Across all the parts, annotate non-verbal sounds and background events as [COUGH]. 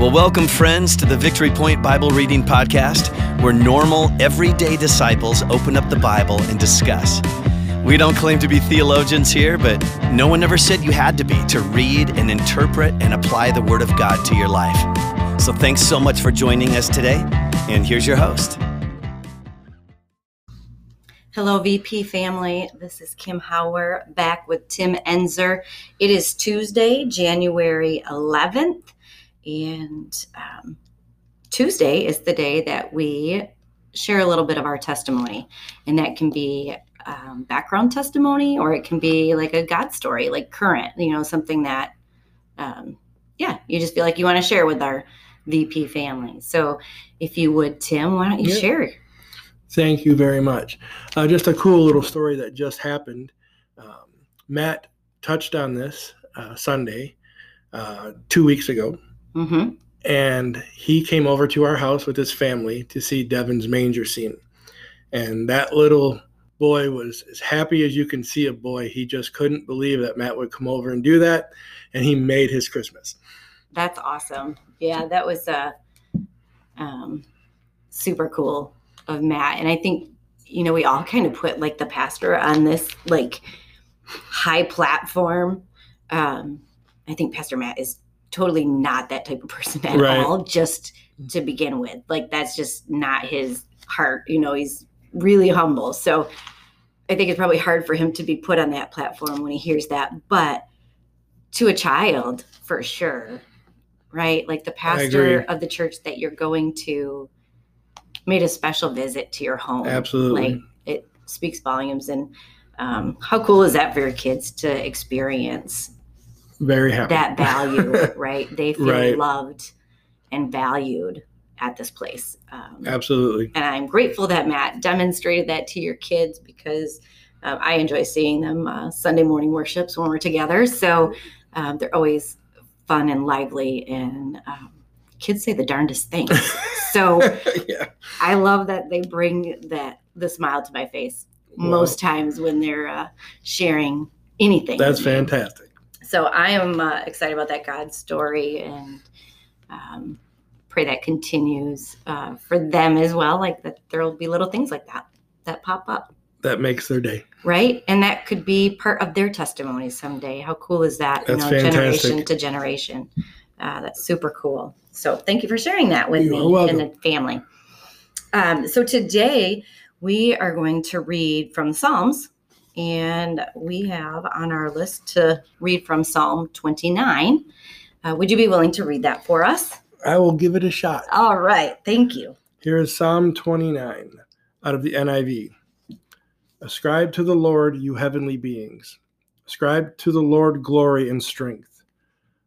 Well, welcome, friends, to the Victory Point Bible Reading Podcast, where normal, everyday disciples open up the Bible and discuss. We don't claim to be theologians here, but no one ever said you had to be to read and interpret and apply the Word of God to your life. So thanks so much for joining us today, and here's your host. Hello, VP family. This is Kim Hauer back with Tim Enzer. It is Tuesday, January 11th, and um, Tuesday is the day that we share a little bit of our testimony, and that can be um, background testimony or it can be like a God story, like current, you know, something that, um, yeah, you just feel like you want to share with our VP family. So if you would, Tim, why don't you Yeah. share? Thank you very much. Uh, just a cool little story that just happened. Um, Matt touched on this uh, Sunday, uh, two weeks ago, Mm-hmm. and he came over to our house with his family to see Devin's manger scene. And that little boy was as happy as you can see a boy. He just couldn't believe that Matt would come over and do that, and he made his Christmas. That's awesome. Yeah, that was uh, um, super cool of Matt. And I think, you know, we all kind of put like the pastor on this like high platform. Um, I think Pastor Matt is totally not that type of person at Right. all, just to begin with. Like, that's just not his heart. You know, he's really humble. So I think it's probably hard for him to be put on that platform when he hears that. But to a child, for sure, right? Like the pastor of the church that you're going to made a special visit to your home. Absolutely. Like it speaks volumes. And um, how cool is that for your kids to experience Very happy. that value, [LAUGHS] right? They feel Right. loved and valued at this place. Um, Absolutely. and I'm grateful that Matt demonstrated that to your kids because uh, I enjoy seeing them uh, Sunday morning worships when we're together. So um, they're always fun and lively, and um, kids say the darndest things. [LAUGHS] so yeah. I love that they bring that the smile to my face most times when they're uh, sharing anything. That's fantastic. So I am uh, excited about that God story and um, pray that continues uh, for them as well. Like that there will be little things like that that pop up, That makes their day. right? And that could be part of their testimony someday. How cool is that? That's generation fantastic. to generation. Uh, that's super cool. So thank you for sharing that with You're me welcome. and the family. Um, so today we are going to read from Psalms, and we have on our list to read from Psalm 29. Uh, would you be willing to read that for us? I will give it a shot. All right, thank you. Here is Psalm 29 out of the NIV. Ascribe to the Lord, you heavenly beings. Ascribe to the Lord glory and strength.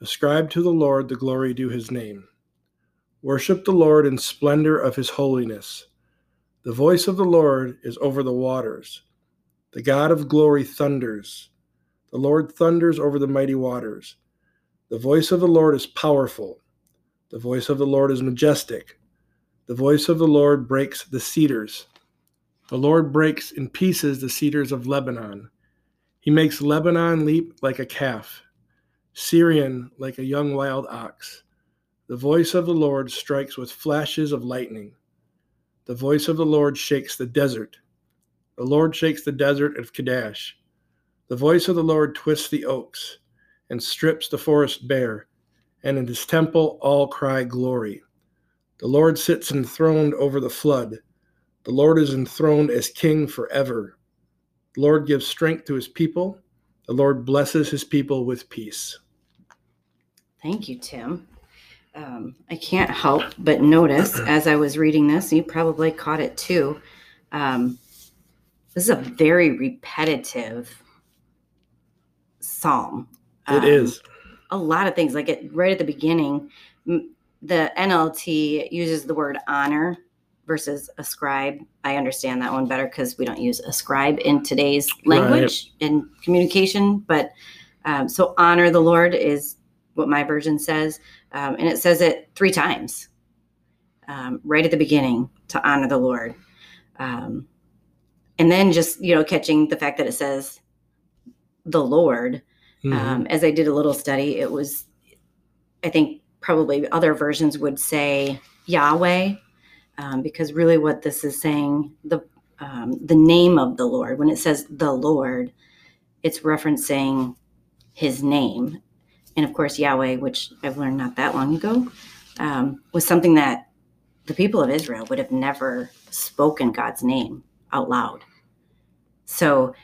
Ascribe to the Lord the glory due his name. Worship the Lord in splendor of his holiness. The voice of the Lord is over the waters. The God of glory thunders. The Lord thunders over the mighty waters. The voice of the Lord is powerful. The voice of the Lord is majestic. The voice of the Lord breaks the cedars. The Lord breaks in pieces the cedars of Lebanon. He makes Lebanon leap like a calf, Sirion like a young wild ox. The voice of the Lord strikes with flashes of lightning. The voice of the Lord shakes the desert. The Lord shakes the desert of Kadesh. The voice of the Lord twists the oaks and strips the forest bare, and in his temple all cry glory. The Lord sits enthroned over the flood. The Lord is enthroned as king forever. The Lord gives strength to his people. The Lord blesses his people with peace. Thank you, Tim. Um, I can't help but notice as I was reading this, you probably caught it too. Um, this is a very repetitive psalm. It Um, is. a lot of things. Like it right at the beginning, the NLT uses the word honor versus ascribe. I understand that one better because we don't use ascribe in today's language in communication. But um, so honor the Lord is what my version says, um, and it says it three times um, right at the beginning to honor the Lord. Um, and then just you know catching the fact that it says the Lord Mhm. um, as I did a little study, it was, I think, probably other versions would say Yahweh, um, because really what this is saying the um, the name of the Lord. When it says the Lord, it's referencing His name, and of course Yahweh, which I've learned not that long ago, um, was something that the people of Israel would have never spoken God's name out loud. So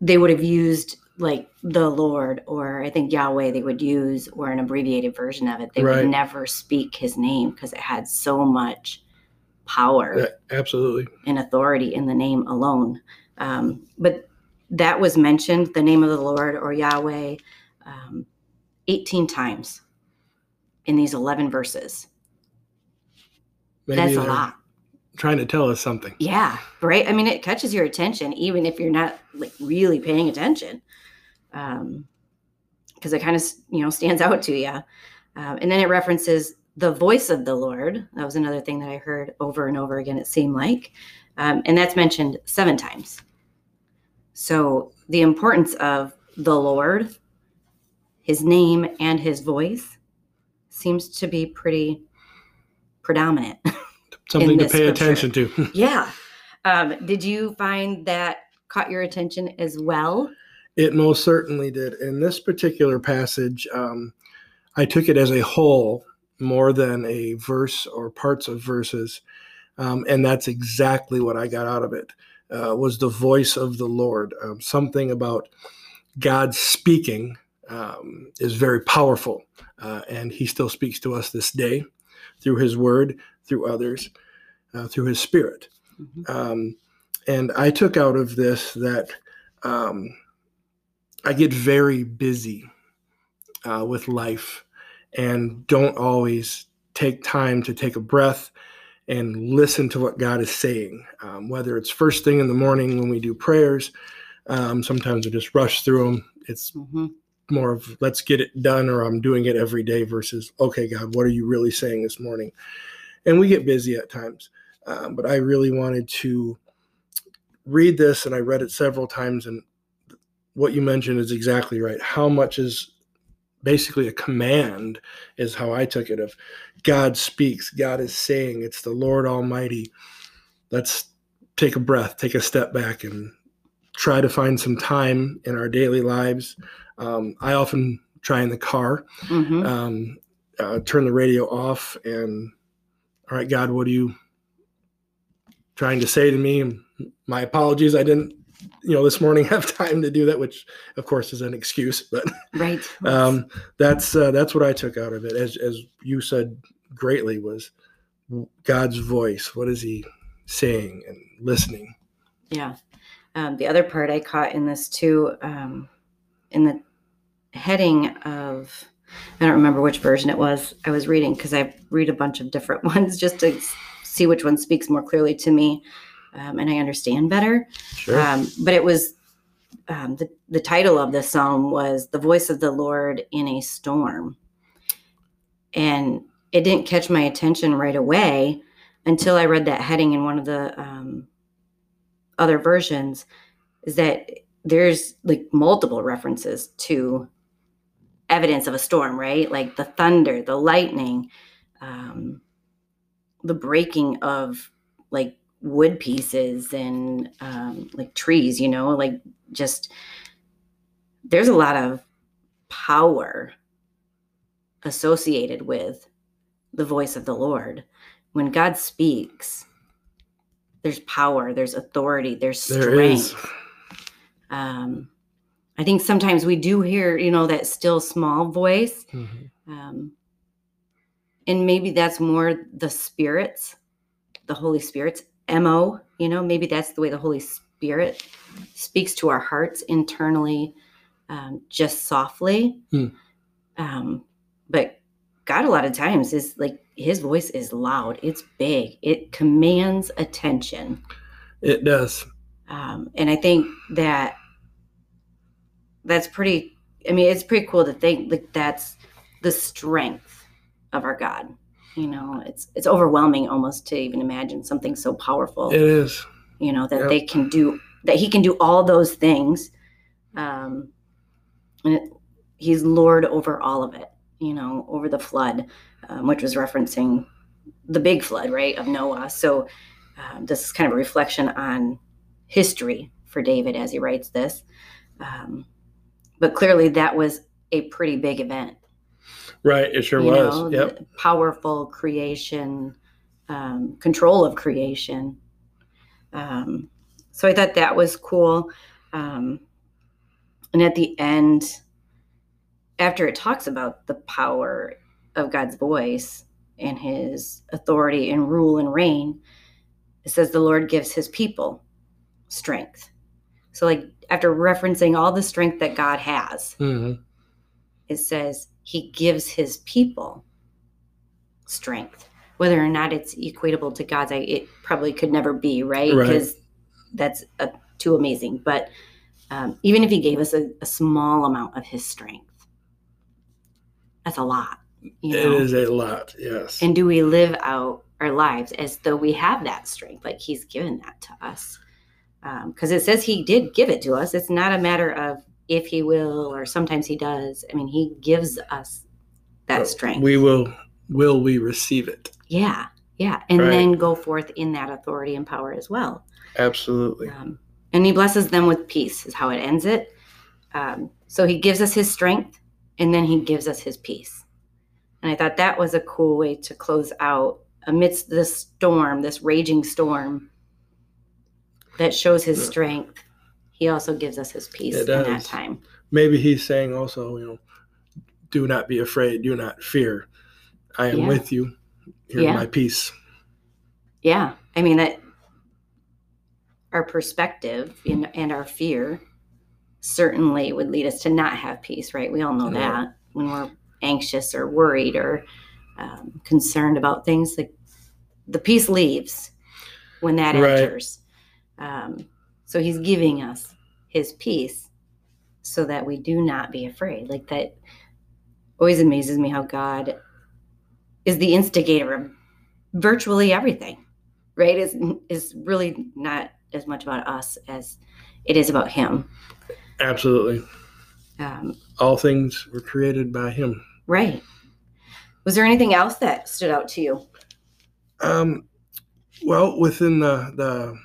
they would have used like the Lord or I think Yahweh they would use or an abbreviated version of it. They Right. would never speak his name because it had so much power Yeah, absolutely. and authority in the name alone. Um, but that was mentioned, the name of the Lord or Yahweh, um, 18 times in these 11 verses. Maybe That's a lot. Trying to tell us something. Yeah, right. I mean, it catches your attention even if you're not like really paying attention, because it kind of you know stands out to you. Um, and then it references the voice of the Lord. That was another thing that I heard over and over again. It seemed like, um, and that's mentioned seven times. So the importance of the Lord, His name, and His voice seems to be pretty predominant. [LAUGHS] Something to pay scripture. attention to. [LAUGHS] Yeah. Um, did you find that caught your attention as well? It most certainly did. In this particular passage, um, I took it as a whole more than a verse or parts of verses, um, and that's exactly what I got out of it. Uh, was the voice of the Lord. Um, something about God speaking um, is very powerful, uh, and He still speaks to us this day through His Word, through others, uh, through His Spirit. Mhm. Um, and I took out of this that um, I get very busy uh, with life and don't always take time to take a breath and listen to what God is saying. Um, whether it's first thing in the morning when we do prayers, um, sometimes I just rush through them. It's Mhm. more of let's get it done or I'm doing it every day versus, okay, God, what are you really saying this morning? And we get busy at times. Um, but I really wanted to read this and I read it several times. And what you mentioned is exactly right. How much is basically a command, is how I took it of God speaks, God is saying, it's the Lord Almighty. Let's take a breath, take a step back, and try to find some time in our daily lives. Um, I often try in the car Mhm. um, uh, turn the radio off and all right god what are you trying to say to me? My apologies. I didn't you know this morning [LAUGHS] have time to do that which of course is an excuse but Right. [LAUGHS] um, that's uh, that's what i took out of it. As, as you said greatly was god's voice. What is he saying and listening? Yeah. Um, the other part I caught in this too, um, in the heading of, I don't remember which version it was I was reading because I read a bunch of different [LAUGHS] ones just to see which one speaks more clearly to me um, and I understand better. sure Um, but it was um, the the title of the psalm was "The Voice of the Lord in a Storm," and it didn't catch my attention right away until I read that heading in one of the um, other versions. Is that there's like multiple references to evidence of a storm, right? Like the thunder, the lightning, um, the breaking of like wood pieces and um, like trees, you know, like just there's a lot of power associated with the voice of the Lord. When God speaks, there's power, there's authority, there's strength. there Um, I think sometimes we do hear, you know, that still small voice Mhm. um, and maybe that's more the spirits the holy spirit's mo you know maybe that's the way the holy spirit speaks to our hearts internally um, just softly. Hmm. um, but god a lot of times is like his voice is loud. It's big. It commands attention. It does. Um, and I think that that's pretty. I mean, it's pretty cool to think like that's the strength of our God. You know, it's it's overwhelming almost to even imagine something so powerful. it is you know that Yep. they can do that. He can do all those things, um, and it, he's Lord over all of it. you know, over the flood, um, which was referencing the big flood, right, of Noah. So um, this is kind of a reflection on history for David as he writes this. Um, but clearly, that was a pretty big event. Right, it sure you was. know, Yep. Powerful creation, um, control of creation. Um, so I thought that was cool. Um, and at the end, after it talks about the power of God's voice and his authority and rule and reign, it says the Lord gives his people strength. So, like, after referencing all the strength that God has, hmm it says he gives his people strength whether or not it's equatable to god's I, it probably could never be right Right. because that's uh too amazing but um, even if he gave us a, a small amount of his strength that's a lot you know It is a lot. Yes. and do we live out our lives as though we have that strength like he's given that to us because it says he did give it to us it's not a matter of if he will or sometimes he does i mean he gives us that strength We will. Will we receive it? yeah yeah and Right. then go forth in that authority and power as well Absolutely. um, and he blesses them with peace is how it ends it um, so he gives us his strength and then he gives us his peace and i thought that was a cool way to close out amidst this storm this raging storm that shows his Yeah. strength he also gives us his peace in that time Maybe he's saying also, you know, do not be afraid, do not fear. I am Yeah. with you. Here's Yeah. my peace. yeah i mean that our perspective and, and our fear certainly would lead us to not have peace right we all know that when we're anxious or worried or um, concerned about things like the peace leaves when that Right. enters um, so he's giving us his peace so that we do not be afraid. Like that always amazes me how god is the instigator of virtually everything right? Is is really not as much about us as it is about him. Absolutely. um, All things were created by him. right. Was there anything else that stood out to you? Um, well, within the the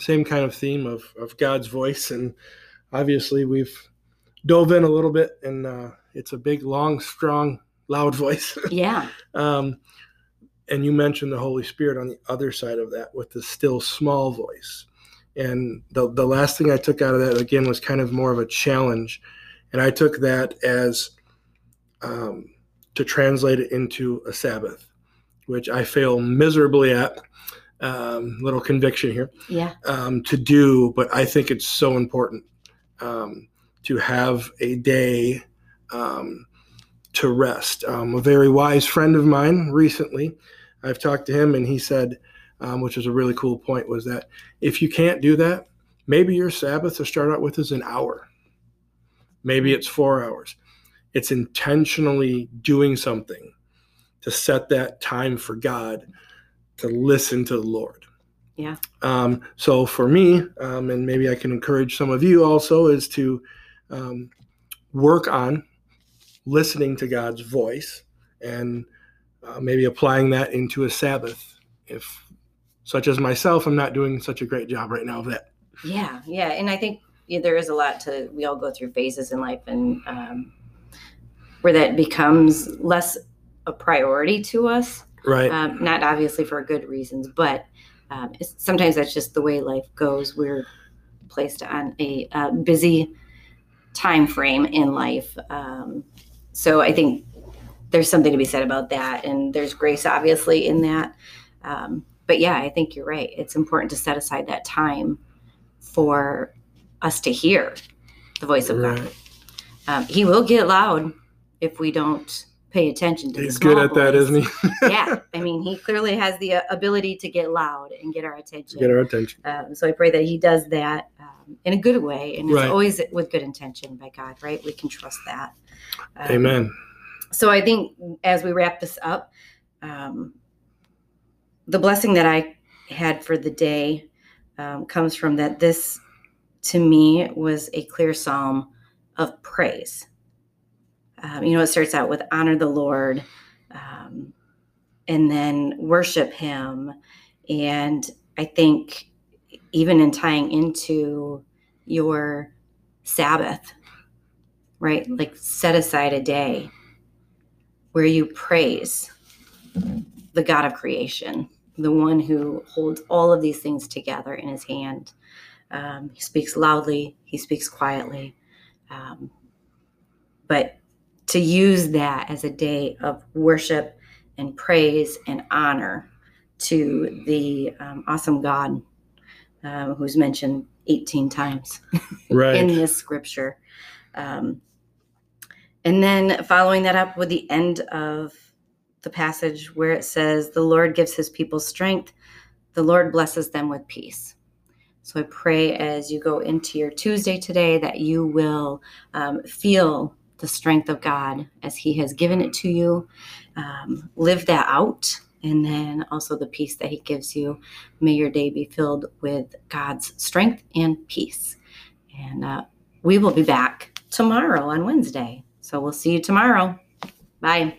same kind of theme of of God's voice, and obviously we've dove in a little bit, and uh, it's a big, long, strong, loud [LAUGHS] voice. yeah um, and you mentioned the Holy Spirit on the other side of that with the still small voice. And the the last thing I took out of that again was kind of more of a challenge, and I took that as um, to translate it into a Sabbath, which I fail miserably at. Um, little conviction here yeah um, to do, but I think it's so important um, to have a day um, to rest. Um, a very wise friend of mine recently, I've talked to him, and he said, um, which was a really cool point, was that if you can't do that, maybe your Sabbath to start out with is an hour. Maybe it's four hours. It's intentionally doing something to set that time for God to listen to the Lord. Yeah. Um, so for me, um, and maybe I can encourage some of you also, is to um, work on listening to God's voice and uh, maybe applying that into a Sabbath. If, such as myself, I'm not doing such a great job right now of that. yeah yeah and i think yeah, there is a lot to we all go through phases in life and um, where that becomes less a priority to us Right. um, not obviously for good reasons, but um, it's, sometimes that's just the way life goes. We're placed on a uh, busy time frame in life, um, so I think there's something to be said about that, and there's grace obviously in that. Um, but yeah, I think you're right. It's important to set aside that time for us to hear the voice of God. Um, he will get loud if we don't pay attention to the He's good at that, voice isn't he? yeah, [LAUGHS] I mean, he clearly has the uh, ability to get loud and get our attention. Get our attention. um, so I pray that he does that um, in a good way, and it's always with good intention by God. Right? We can trust that. Um, Amen. So I think as we wrap this up, um, the blessing that I had for the day um, comes from that this, to me, was a clear psalm of praise. Um, you know, it starts out with honor the Lord um, and then worship Him. And I think even in tying into your Sabbath, right? Like set aside a day where you praise the God of creation, the one who holds all of these things together in his hand. Um, he speaks loudly, he speaks quietly. Um, but to use that as a day of worship and praise and honor to the um, awesome God um, who's mentioned 18 times [LAUGHS] Right. in this scripture. Um, and then following that up with the end of the passage where it says, The Lord gives his people strength, the Lord blesses them with peace. So I pray as you go into your Tuesday today that you will um, feel the strength of God as He has given it to you. Um, live that out. And then also the peace that He gives you. May your day be filled with God's strength and peace. And uh, we will be back tomorrow on Wednesday. So we'll see you tomorrow. Bye.